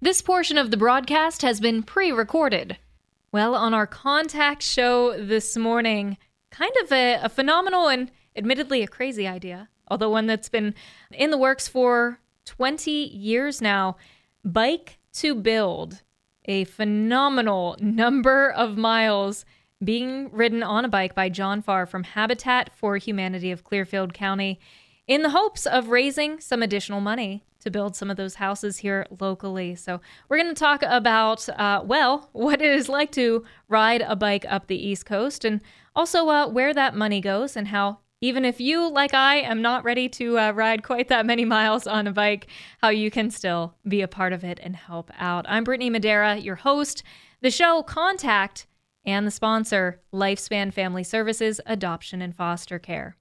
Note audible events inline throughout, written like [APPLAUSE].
This portion of the broadcast has been pre recorded. Well, on our contact show this morning, kind of a, a, phenomenal and admittedly a crazy idea, although one that's been in the works for 20 years now. Bike to Build, a phenomenal number of miles being ridden on a bike by John Farr from Habitat for Humanity of Clearfield County in the hopes of raising some additional money to build some of those houses here locally. So, we're going to talk about, uh, well, [LAUGHS] what it is like to ride a bike up the East Coast and also uh, where that money goes and how, even if you, like I, am not ready to uh, ride quite that many [LAUGHS] miles on a bike, how you can still be a part of it and help out. I'm Brittany Madera, your host. The show Contact and the sponsor, Lifespan Family Services, Adoption and Foster Care.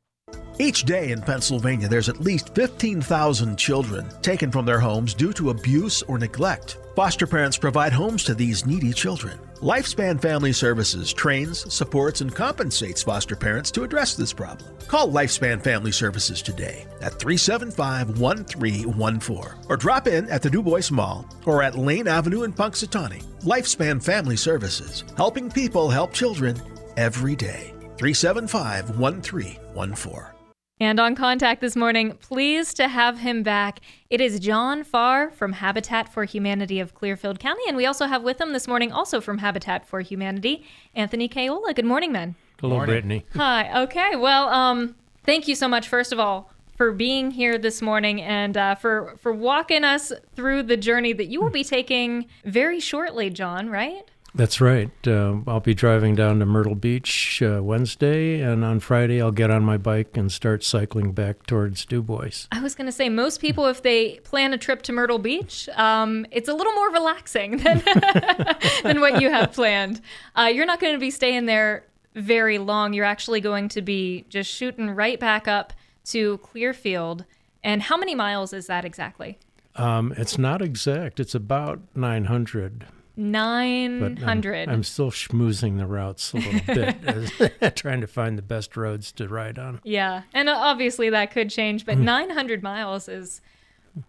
Each day in Pennsylvania, there's at least 15,000 children taken from their homes due to abuse or neglect. Foster parents provide homes to these needy children. Lifespan Family Services trains, supports, and compensates foster parents to address this problem. Call Lifespan Family Services today at 375 1314 or drop in at the Du Bois Mall or at Lane Avenue in Punxsutawney. Lifespan Family Services, helping people help children every day. 375 1314. And on contact this morning, pleased to have him back. It is John Farr from Habitat for Humanity of Clearfield County. And we also have with him this morning, also from Habitat for Humanity, Anthony Caiola. Good morning, man. Hello, morning. Brittany. Hi. Okay. Well, um, thank you so much, first of all, for being here this morning and uh, for, for walking us through the journey that you will be taking very shortly, John, right? That's right. Uh, I'll be driving down to Myrtle Beach uh, Wednesday, and on Friday I'll get on my bike and start cycling back towards Du Bois. I was going to say, most people, if they plan a trip to Myrtle Beach, um, it's a little more relaxing [LAUGHS] than, [LAUGHS] than what you have planned. Uh, you're not going to be staying there very long. You're actually going to be just shooting right back up to Clearfield. And how many miles is that exactly? Um, it's not exact. It's about 900. 900. I'm, I'm, still schmoozing the routes a little bit, [LAUGHS] [LAUGHS] trying to find the best roads to ride on. Yeah. And uh, obviously that could change, but mm-hmm. 900 miles is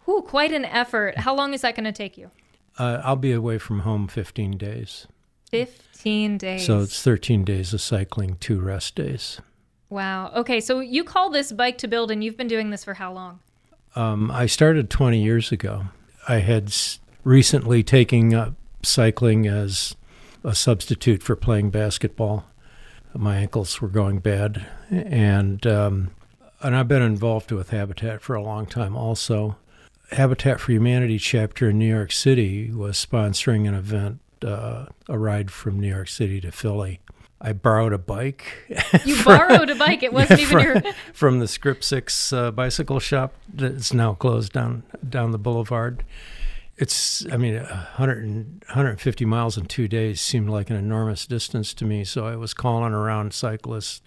whew, quite an effort. How long is that going to take you? Uh, I'll be away from home 15 days. 15 days. So it's 13 days of cycling, two rest days. Wow. Okay. So you call this bike to build, and you've been doing this for how long? Um, I started 20 years ago. I had recently taken up cycling as a substitute for playing basketball. My ankles were going bad, and um, and I've been involved with Habitat for a long time. Also, Habitat for Humanity chapter in New York City was sponsoring an event, uh, a ride from New York City to Philly. I borrowed a bike. [LAUGHS] You from, borrowed a bike. It wasn't [LAUGHS] from, even your from the Script Six uh, bicycle shop that's now closed down down the boulevard it's i mean 100 150 miles in two days seemed like an enormous distance to me. So i was calling around cyclists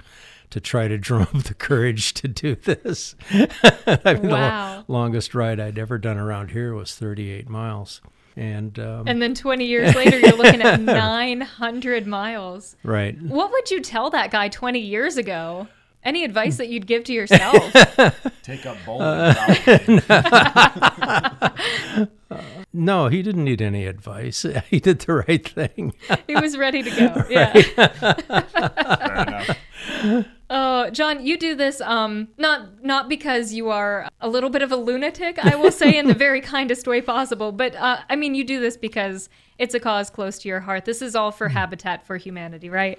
to try to [LAUGHS] drum up the courage to do this. [LAUGHS] I mean, wow. the longest ride i'd ever done around here was 38 miles. And um, and then 20 years later you're looking at [LAUGHS] 900 miles. Right. What would you tell that guy 20 years ago any advice that you'd give to [LAUGHS] yourself? Take up bowling. Uh, [LAUGHS] no, he didn't need any advice. [LAUGHS] He did the right thing. he was ready to go. Yeah. Oh, John, you do this um, not not because you are a little bit of a lunatic, I will say, in the very kindest way possible, but uh, I mean, you do this because it's a cause close to your heart. This is all for mm. Habitat for Humanity, right?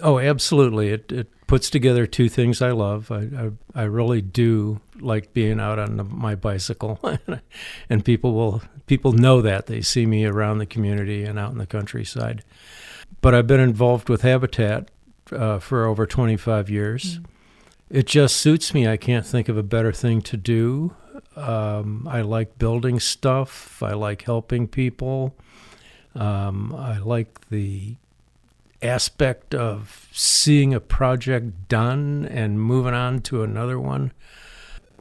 Oh, absolutely. It, it puts together two things I love. I, I, I really do like being out on the, my bicycle, [LAUGHS] and people will people know that they see me around the community and out in the countryside. But I've been involved with Habitat uh, for over 25 years. Mm. It just suits me. I can't think of a better thing to do. Um, I like building stuff. I like helping people. Um, I like the aspect of seeing a project done and moving on to another one.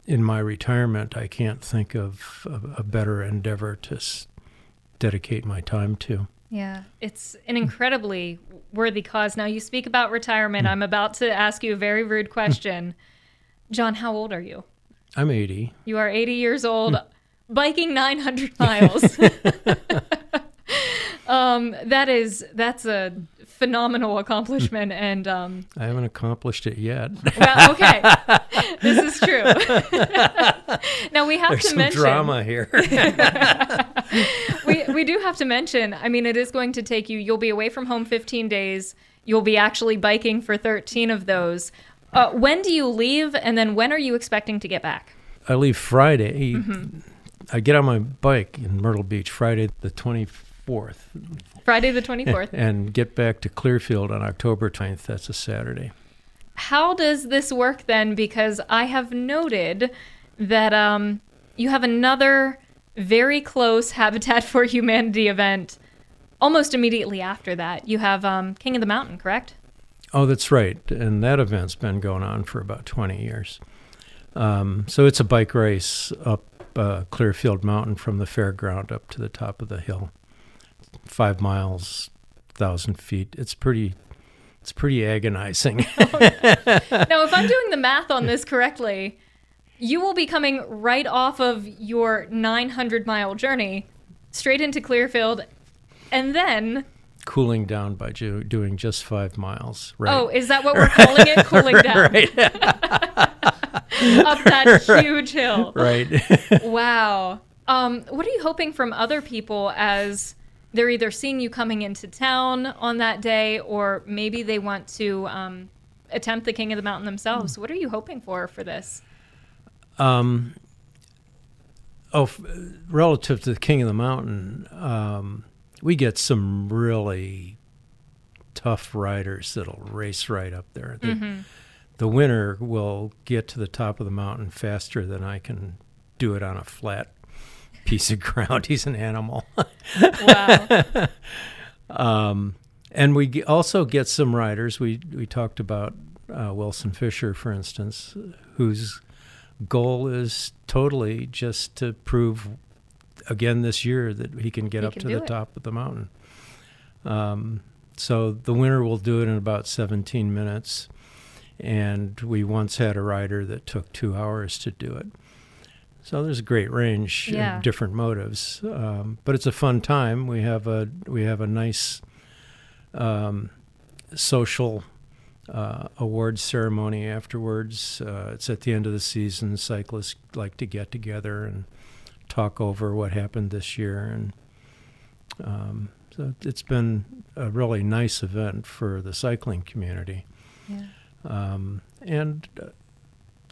In my retirement, I can't think of a, a better endeavor to s- dedicate my time to. Yeah, it's an incredibly worthy cause. Now, you speak about retirement. Hmm. I'm about to ask you a very rude question. Hmm. John, how old are you? I'm 80. You are 80 years old. Hmm. biking 900 [LAUGHS] miles. [LAUGHS] um, that is that's a phenomenal accomplishment, [LAUGHS] and um, I haven't accomplished it yet. well, okay, [LAUGHS] this is true. [LAUGHS] now we have There's to some mention drama here. we we do have to mention. I mean, it is going to take you. You'll be away from home 15 days. You'll be actually biking for 13 of those. Uh, when do you leave, and then when are you expecting to get back? I leave Friday. Mm-hmm. I get on my bike in Myrtle Beach Friday the 24th Friday the 24th. [LAUGHS] and get back to Clearfield on October 20th. That's a Saturday. How does this work then? Because I have noted that um, you have another very close Habitat for Humanity event almost immediately after that. You have um, King of the Mountain, correct? Oh, that's right. And that event's been going on for about 20 years. Um, so it's a bike race up uh, Clearfield Mountain from the fairground up to the top of the hill. Five miles, thousand feet. It's pretty. It's pretty agonizing. [LAUGHS] [LAUGHS] now, if I'm doing the math on this correctly, you will be coming right off of your 900 mile journey straight into Clearfield, and then Cooling down by ju- doing just five miles. Right. oh, is that what we're calling it? Cooling [LAUGHS] down up that huge hill. right. Wow. Um, what are you hoping from other people as they're either seeing you coming into town on that day, or maybe they want to um, attempt the King of the Mountain themselves? What are you hoping for for this? Um, oh, f- relative to the King of the Mountain, um, we get some really tough riders that'll race right up there. The, the winner will get to the top of the mountain faster than I can do it on a flat piece of ground. [LAUGHS] He's an animal. Wow. [LAUGHS] Um, and we also get some riders. We we talked about uh, Wilson Fisher, for instance, whose goal is totally just to prove again this year that he can get He up can to the it. top of the mountain. Um, so the winner will do it in about 17 minutes. And we once had a rider that took two hours to do it. So there's a great range Yeah. of different motives, um, but it's a fun time. We have a we have a nice um, social uh, awards ceremony afterwards. Uh, it's at the end of the season. Cyclists like to get together and talk over what happened this year, and um, so it's been a really nice event for the cycling community, Yeah. um, and uh,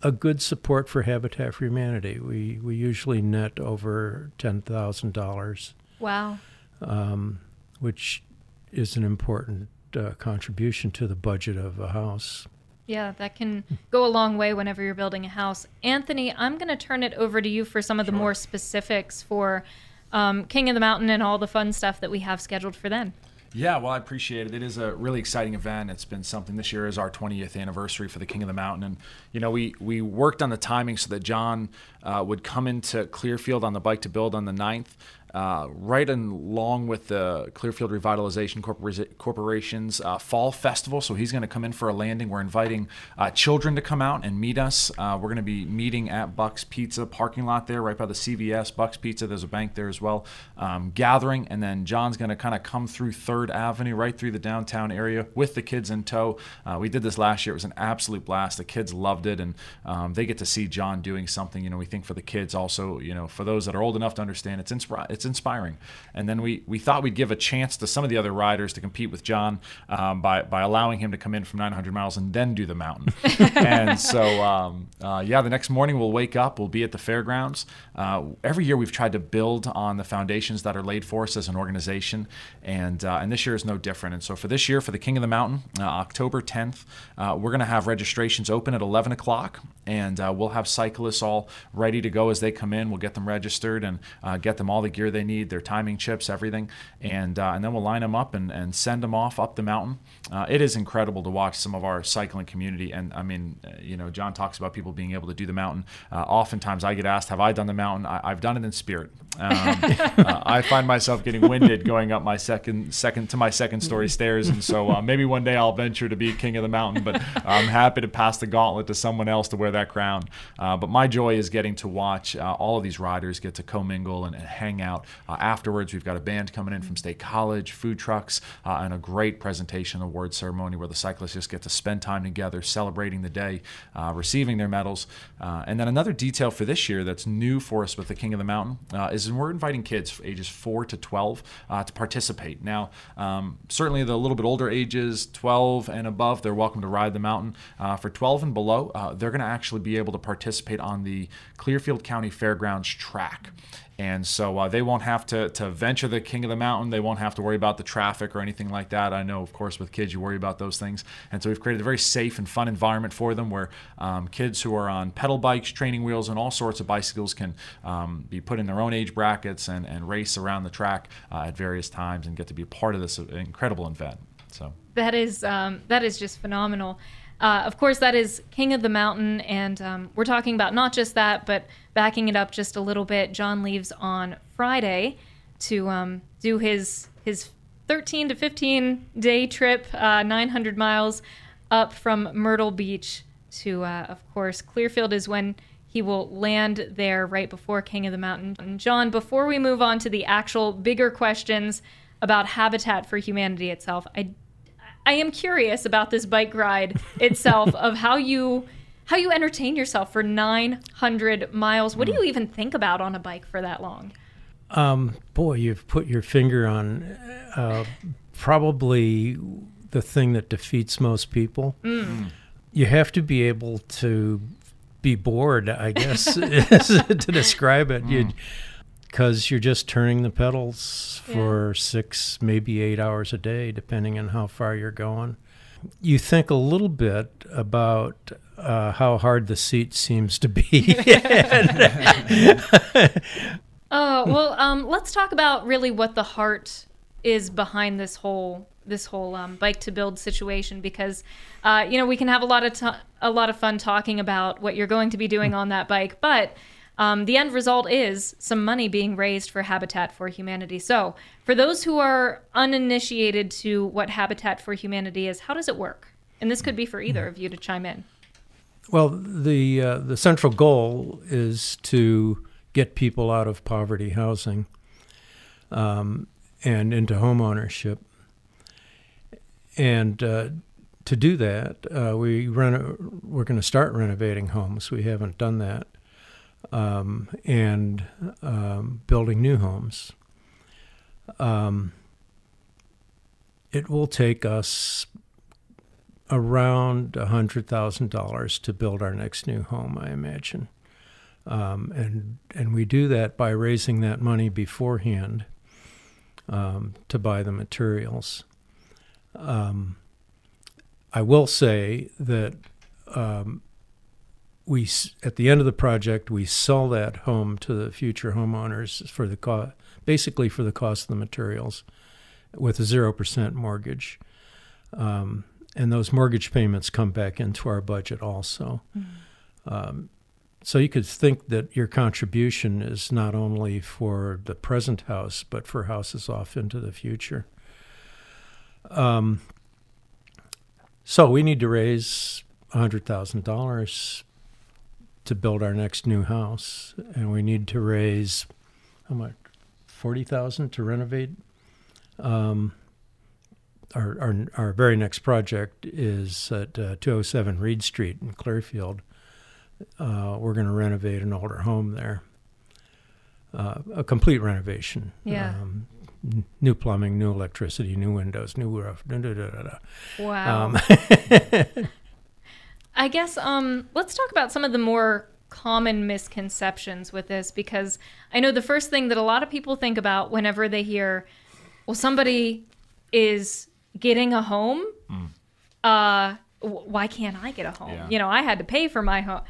a good support for Habitat for Humanity. We we usually net over ten thousand dollars Wow. um, which is an important uh, contribution to the budget of a house. Yeah, that can go a long way whenever you're building a house. Anthony, I'm going to turn it over to you for some of the more specifics for um, King of the Mountain and all the fun stuff that we have scheduled for then. Yeah, well, I appreciate it. It is a really exciting event. It's been something this year is our 20th anniversary for the King of the Mountain, and you know we we worked on the timing so that John uh, would come into Clearfield on the bike to build on the 9th. Uh, right along with the Clearfield Revitalization Corpora- Corporation's uh, Fall Festival. So he's going to come in for a landing. We're inviting uh, children to come out and meet us. Uh, we're going to be meeting at Buck's Pizza parking lot there, right by the CVS. Buck's Pizza, there's a bank there as well. Um, gathering, and then John's going to kind of come through Third Avenue, right through the downtown area with the kids in tow. Uh, we did this last year. It was an absolute blast. The kids loved it, and um, they get to see John doing something. You know, we think for the kids also, you know, for those that are old enough to understand, it's inspira- it's inspiring. And then we we thought we'd give a chance to some of the other riders to compete with John um, by by allowing him to come in from 900 miles and then do the mountain. [LAUGHS] and so um, uh, yeah, the next morning we'll wake up. We'll be at the fairgrounds. Uh, every year we've tried to build on the foundations that are laid for us as an organization, and uh, and this year is no different. And so for this year, for the King of the Mountain, uh, October 10th, uh, we're going to have registrations open at 11 o'clock, and uh, we'll have cyclists all ready to go as they come in. We'll get them registered and uh, get them all the gear gear they need, their timing chips, everything, and uh, and then we'll line them up and, and send them off up the mountain. Uh, it is incredible to watch some of our cycling community, and I mean, uh, you know, John talks about people being able to do the mountain. Uh, oftentimes, I get asked, "Have I done the mountain?" I, have done it in spirit. Um, [LAUGHS] uh, I find myself getting winded going up my second second to my second story stairs, and so uh, maybe one day I'll venture to be king of the mountain. But I'm happy to pass the gauntlet to someone else to wear that crown. but my joy is getting to watch all of these riders get to commingle and, and hang out afterwards. We've got a band coming in from State College, food trucks, and a great presentation award ceremony where the cyclists just get to spend time together, celebrating the day, uh, receiving their medals. Uh, and then another detail for this year that's new for us with the King of the Mountain uh, is we're inviting kids ages 4 to 12 uh, to participate. Now, um, certainly the little bit older ages, 12 and above, they're welcome to ride the mountain. Uh, for 12 and below, uh, they're going to actually be able to participate on the Clearfield County Fairgrounds track. And so uh, they won't have to, to venture the king of the mountain. They won't have to worry about the traffic or anything like that. I know, of course, with kids, you worry about those things. And so we've created a very safe and fun environment for them where um, kids who are on pedal bikes, training wheels, and all sorts of bicycles can um, be put in their own age brackets and, and race around the track uh, at various times and get to be part of this incredible event. So that is um, that is just phenomenal. Uh, of course, that is King of the Mountain, and um, we're talking about not just that, but backing it up just a little bit. John leaves on Friday to um, do his his 13 to 15 day trip, uh, 900 miles up from Myrtle Beach to, uh, of course, Clearfield is when he will land there right before King of the Mountain. And John, before we move on to the actual bigger questions about Habitat for Humanity itself, I I am curious about this bike ride itself of how you how you entertain yourself for 900 miles. What do you even think about on a bike for that long? Um, boy, you've put your finger on uh, probably the thing that defeats most people. Mm. You have to be able to be bored, I guess, [LAUGHS] [LAUGHS] to describe it. Mm because you're just turning the pedals yeah. for six, maybe eight hours a day, depending on how far you're going. You think a little bit about uh, how hard the seat seems to be. [LAUGHS] [LAUGHS] oh well, um, let's talk about really what the heart is behind this whole this whole um, bike to build situation because uh, you know we can have a lot of t- a lot of fun talking about what you're going to be doing on that bike, but um, the end result is some money being raised for Habitat for Humanity. So, for those who are uninitiated to what Habitat for Humanity is, how does it work? And this could be for either of you to chime in. Well, the uh, the central goal is to get people out of poverty housing um, and into home ownership. And uh, to do that, uh, we reno- we're going to start renovating homes. We haven't done that um, and um, building new homes. Um, it will take us around $100,000 to build our next new home, I imagine. Um, and, and we do that by raising that money beforehand um, to buy the materials. Um, I will say that um, we at the end of the project we sell that home to the future homeowners for the cost, basically for the cost of the materials, with a zero percent mortgage, um, and those mortgage payments come back into our budget also. Mm-hmm. Um, so you could think that your contribution is not only for the present house, but for houses off into the future. Um, so we need to raise hundred thousand dollars to build our next new house, and we need to raise how much? Forty thousand to renovate. Um, our, our our very next project is at uh, 207 Reed Street in Clearfield. Uh, we're going to renovate an older home there. Uh, a complete renovation. Yeah. Um, n- new plumbing, new electricity, new windows, new roof. Da, da, da, wow. Um, [LAUGHS] I guess um, let's talk about some of the more common misconceptions with this because I know the first thing that a lot of people think about whenever they hear, well, somebody is getting a home. Mm. Uh, why can't I get a home? Yeah. You know, I had to pay for my home.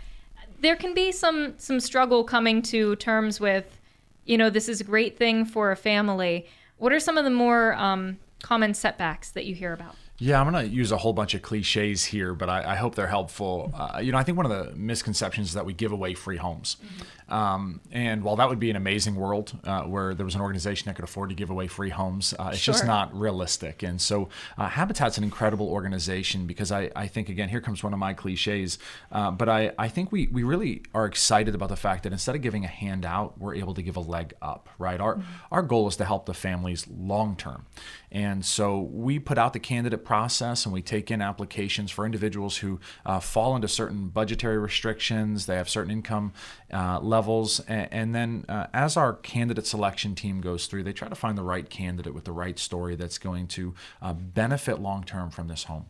There can be some some struggle coming to terms with you know, this is a great thing for a family. What are some of the more um, common setbacks that you hear about? Yeah, I'm going to use a whole bunch of cliches here, but I, I hope they're helpful. Uh, you know, I think one of the misconceptions is that we give away free homes. Mm-hmm. Um, and while that would be an amazing world uh, where there was an organization that could afford to give away free homes, uh, it's sure. just not realistic. And so uh, Habitat's an incredible organization because I, I think, again, here comes one of my cliches, uh, but I, I think we, we really are excited about the fact that instead of giving a handout, we're able to give a leg up, right? Our, mm-hmm. our goal is to help the families long term. And so we put out the candidate process and we take in applications for individuals who uh, fall into certain budgetary restrictions, they have certain income uh, levels. And, then uh, as our candidate selection team goes through, they try to find the right candidate with the right story that's going to uh, benefit long term from this home.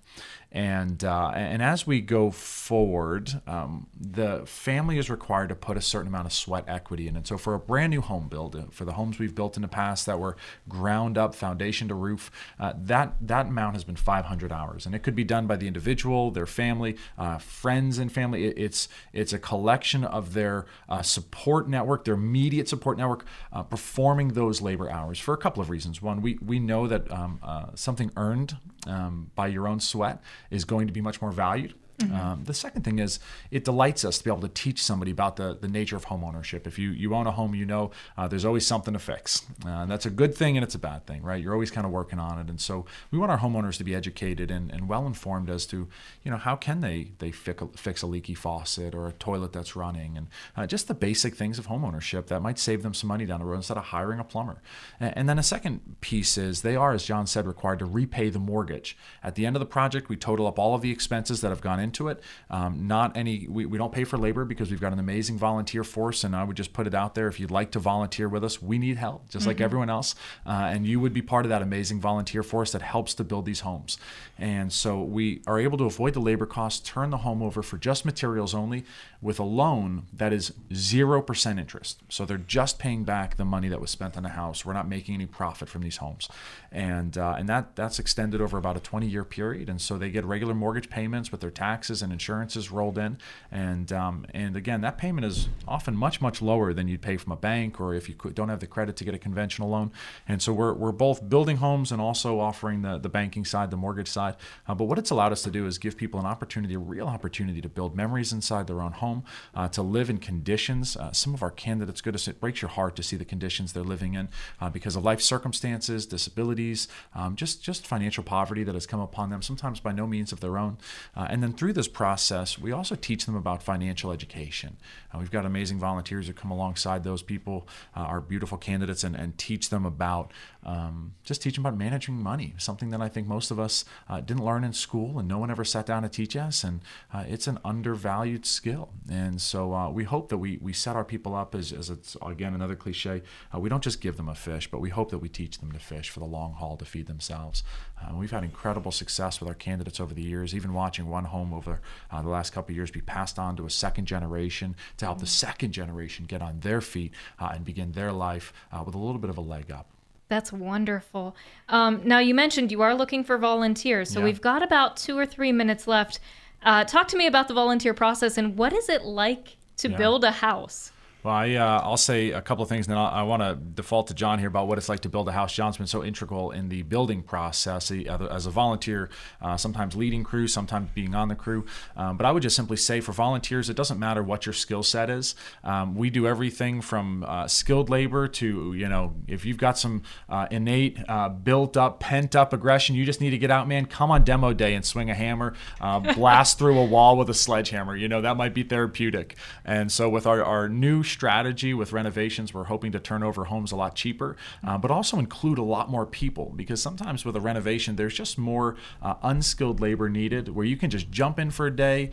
And uh, and as we go forward, um, the family is required to put a certain amount of sweat equity in And So for a brand new home build, uh, for the homes we've built in the past that were ground up, foundation to roof, uh, that that amount has been 500 hours, and it could be done by the individual, their family, uh, friends, and family. It, it's it's a collection of their uh, support network, their immediate support network, uh, performing those labor hours for a couple of reasons. One, we we know that um, something earned um, by your own sweat is going to be much more valued Mm-hmm. Um, the second thing is it delights us to be able to teach somebody about the, the nature of home ownership. If you, you own a home, you know uh, there's always something to fix. Uh, that's a good thing and it's a bad thing, right? You're always kind of working on it. And so we want our homeowners to be educated and, and well informed as to, you know, how can they, they fix a, fix a leaky faucet or a toilet that's running and uh, just the basic things of home ownership that might save them some money down the road instead of hiring a plumber. And, and then a second piece is they are, as John said, required to repay the mortgage. At the end of the project, we total up all of the expenses that have gone into it. Um, not any, we, we don't pay for labor because we've got an amazing volunteer force. And I would just put it out there if you'd like to volunteer with us, we need help, just mm-hmm. like everyone else. Uh, and you would be part of that amazing volunteer force that helps to build these homes. And so we are able to avoid the labor costs, turn the home over for just materials only with a loan that is 0% interest. So they're just paying back the money that was spent on the house. We're not making any profit from these homes. And, uh, and that, that's extended over about a 20 year period. And so they get regular mortgage payments with their taxes and insurances rolled in. And, um, and again, that payment is often much, much lower than you'd pay from a bank or if you don't have the credit to get a conventional loan. And so we're, we're both building homes and also offering the, the banking side, the mortgage side. Uh, but what it's allowed us to do is give people an opportunity, a real opportunity to build memories inside their own home uh, to live in conditions. Uh, some of our candidates, goodness, it breaks your heart to see the conditions they're living in uh, because of life circumstances, disabilities, um, just just financial poverty that has come upon them, sometimes by no means of their own. Uh, and then through this process, we also teach them about financial education. Uh, we've got amazing volunteers who come alongside those people, uh, our beautiful candidates, and, and teach them about um, just teach them about managing money, something that I think most of us didn't learn in school, and no one ever sat down to teach us. And it's an undervalued skill. And so uh, we hope that we, we set our people up as, as it's, again, another cliche. Uh, we don't just give them a fish, but we hope that we teach them to fish for the long haul to feed themselves. Uh, we've had incredible success with our candidates over the years, even watching one home over uh, the last couple of years be passed on to a second generation to help the second generation get on their feet uh, and begin their life uh, with a little bit of a leg up. That's wonderful. Um, now, you mentioned you are looking for volunteers, so yeah. we've got about two or three minutes left. Uh, talk to me about the volunteer process and what is it like to yeah. build a house? Well, I, uh, I'll say a couple of things, and then I'll, i want to default to John here about what it's like to build a house. John's been so integral in the building process he, as a volunteer, uh, sometimes leading crew, sometimes being on the crew. Um, but I would just simply say for volunteers, it doesn't matter what your skill set is. Um, we do everything from uh, skilled labor to, you know, if you've got some uh, innate, uh, built up, pent up aggression, you just need to get out, man. Come on demo day and swing a hammer, uh, [LAUGHS] blast through a wall with a sledgehammer. You know, that might be therapeutic. And so with our, our new strategy with renovations. We're hoping to turn over homes a lot cheaper, uh, but also include a lot more people because sometimes with a renovation, there's just more uh, unskilled labor needed where you can just jump in for a day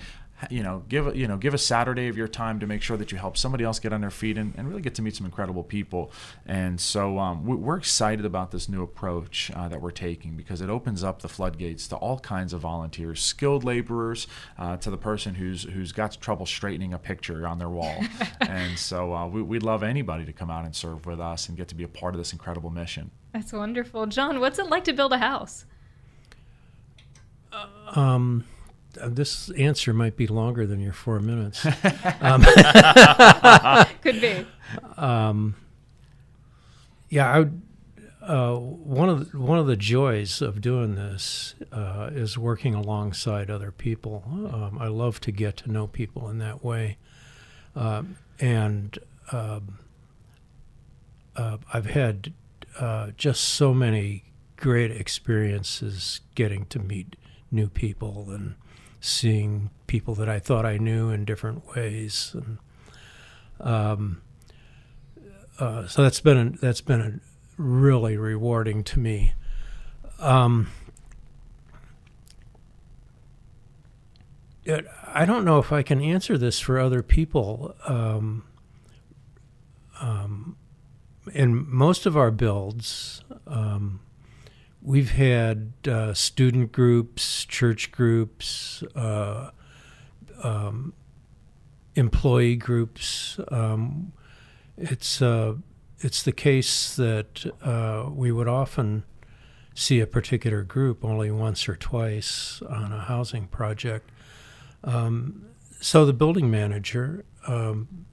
you know, give you know, give a Saturday of your time to make sure that you help somebody else get on their feet and, and really get to meet some incredible people. And so um, we're excited about this new approach uh, that we're taking because it opens up the floodgates to all kinds of volunteers, skilled laborers, uh, to the person who's who's got trouble straightening a picture on their wall. [LAUGHS] and so uh, we, would love anybody to come out and serve with us and get to be a part of this incredible mission. That's wonderful, John. What's it like to build a house? Um this answer might be longer than your four minutes. [LAUGHS] um, [LAUGHS] Could be. Um, Yeah, I would, uh, one of the, one of the joys of doing this uh, is working alongside other people. Um, I love to get to know people in that way, um, and um, uh, I've had uh, just so many great experiences getting to meet new people and seeing people that I thought I knew in different ways, and um, uh, so that's been a, that's been a really rewarding to me. Um, it, I don't know if I can answer this for other people. Um, um, in most of our builds, um, we've had uh, student groups, church groups, uh, um, employee groups. Um, it's uh, it's the case that uh, we would often see a particular group only once or twice on a housing project. Um, so the building manager um,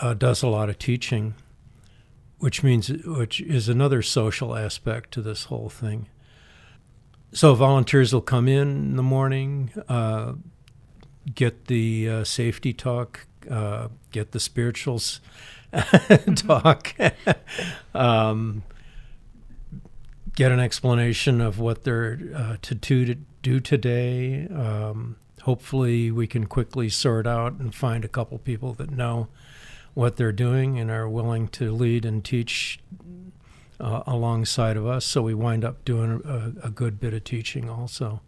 uh, does a lot of teaching, which means which is another social aspect to this whole thing. So volunteers will come in in the morning, uh, get the uh, safety talk, uh, get the spirituals [LAUGHS] talk, [LAUGHS] um, get an explanation of what they're uh, to, do, to do today. Um, hopefully, we can quickly sort out and find a couple people that know what they're doing and are willing to lead and teach uh, alongside of us. So we wind up doing a, a, good bit of teaching also.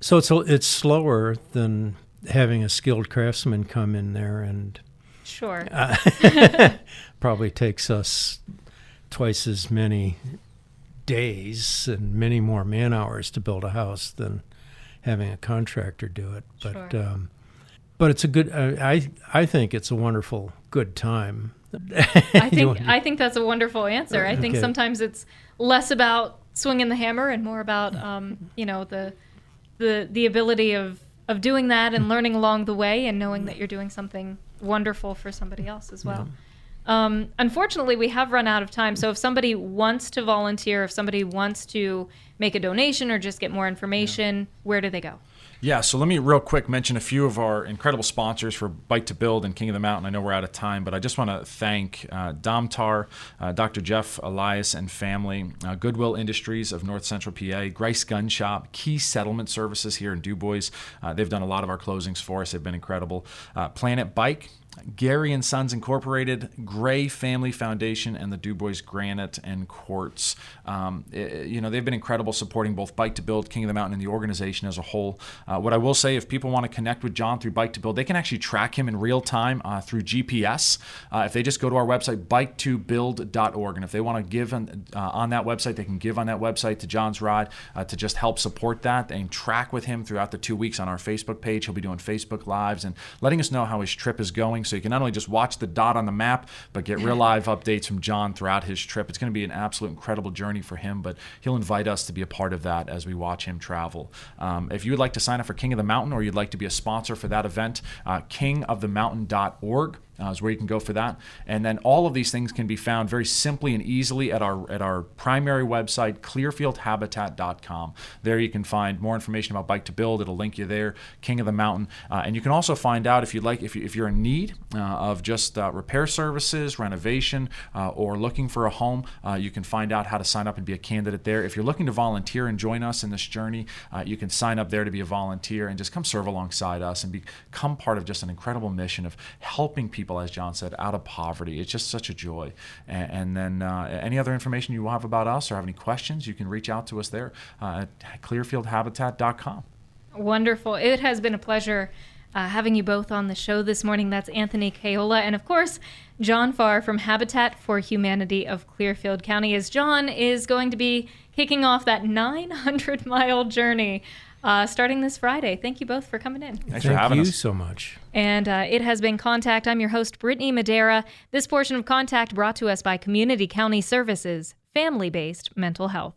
So it's a, it's slower than having a skilled craftsman come in there and Sure. Uh, [LAUGHS] probably takes us twice as many days and many more man hours to build a house than having a contractor do it. But sure. um, but it's a good. Uh, I I think it's a wonderful good time. I [LAUGHS] think I think that's a wonderful answer. I think okay. sometimes it's less about swinging the hammer and more about um, you know the the the ability of of doing that and learning along the way and knowing that you're doing something wonderful for somebody else as well. Yeah. Um, unfortunately, we have run out of time. So if somebody wants to volunteer, if somebody wants to make a donation or just get more information, yeah. where do they go? Yeah, so let me real quick mention a few of our incredible sponsors for Bike to Build and King of the Mountain. I know we're out of time, but I just want to thank uh, Domtar, uh, Dr. Jeff Elias and family, uh, Goodwill Industries of North Central PA, Grice Gun Shop, Key Settlement Services here in DuBois. Uh, they've done a lot of our closings for us. They've been incredible. Uh, Planet Bike, Gary and Sons Incorporated, Gray Family Foundation, and the DuBois Granite and Quartz. Um, it, you know, they've been incredible supporting both Bike to Build, King of the Mountain, and the organization as a whole. Uh, what I will say, if people want to connect with John through Bike to Build, they can actually track him in real time uh, through GPS. Uh, if they just go to our website, bike2build.org, and if they want to give on, uh, on, that website, they can give on that website to John's Ride uh, to just help support that and track with him throughout the two weeks on our Facebook page. He'll be doing Facebook Lives and letting us know how his trip is going so you can not only just watch the dot on the map, but get real live updates from John throughout his trip. It's going to be an absolute incredible journey for him, but he'll invite us to be a part of that as we watch him travel. Um, if you would like to sign up for King of the Mountain or you'd like to be a sponsor for that event, uh, kingofthemountain.org uh, is where you can go for that. And then all of these things can be found very simply and easily at our at our primary website, clearfieldhabitat.com. There you can find more information about Bike to Build. It'll link you there, King of the Mountain, uh, and you can also find out if you'd like if, you, if you're in need uh, of just uh, repair services, renovation, uh, or looking for a home. Uh, you can find out how to sign up and be a candidate there. If you're looking to volunteer and join us in this journey, you can sign up there to be a volunteer and just come serve alongside us and become part of just an incredible mission of helping people people, as John said, out of poverty. It's just such a joy. And, and then uh, any other information you have about us or have any questions, you can reach out to us there uh, at clearfieldhabitat.com. Wonderful. It has been a pleasure. Uh, having you both on the show this morning. That's Anthony Caiola and, of course, John Farr from Habitat for Humanity of Clearfield County, as John is going to be kicking off that 900 mile journey uh, starting this Friday. Thank you both for coming in. Thanks Thank for having you us. so much. And uh, it has been Contact. I'm your host, Brittany Madera. This portion of Contact brought to us by Community County Services, family based mental health.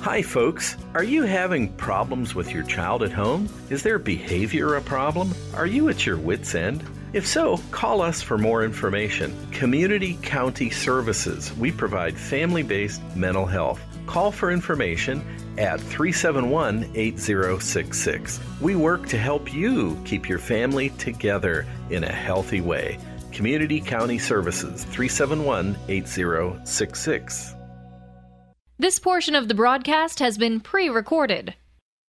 Hi, folks. Are you having problems with your child at home? Is their behavior a problem? Are you at your wits' end? If so, call us for more information. Community County Services. We provide family based mental health. Call for information at 371 8066. We work to help you keep your family together in a healthy way. Community County Services 371 8066. This portion of the broadcast has been pre recorded.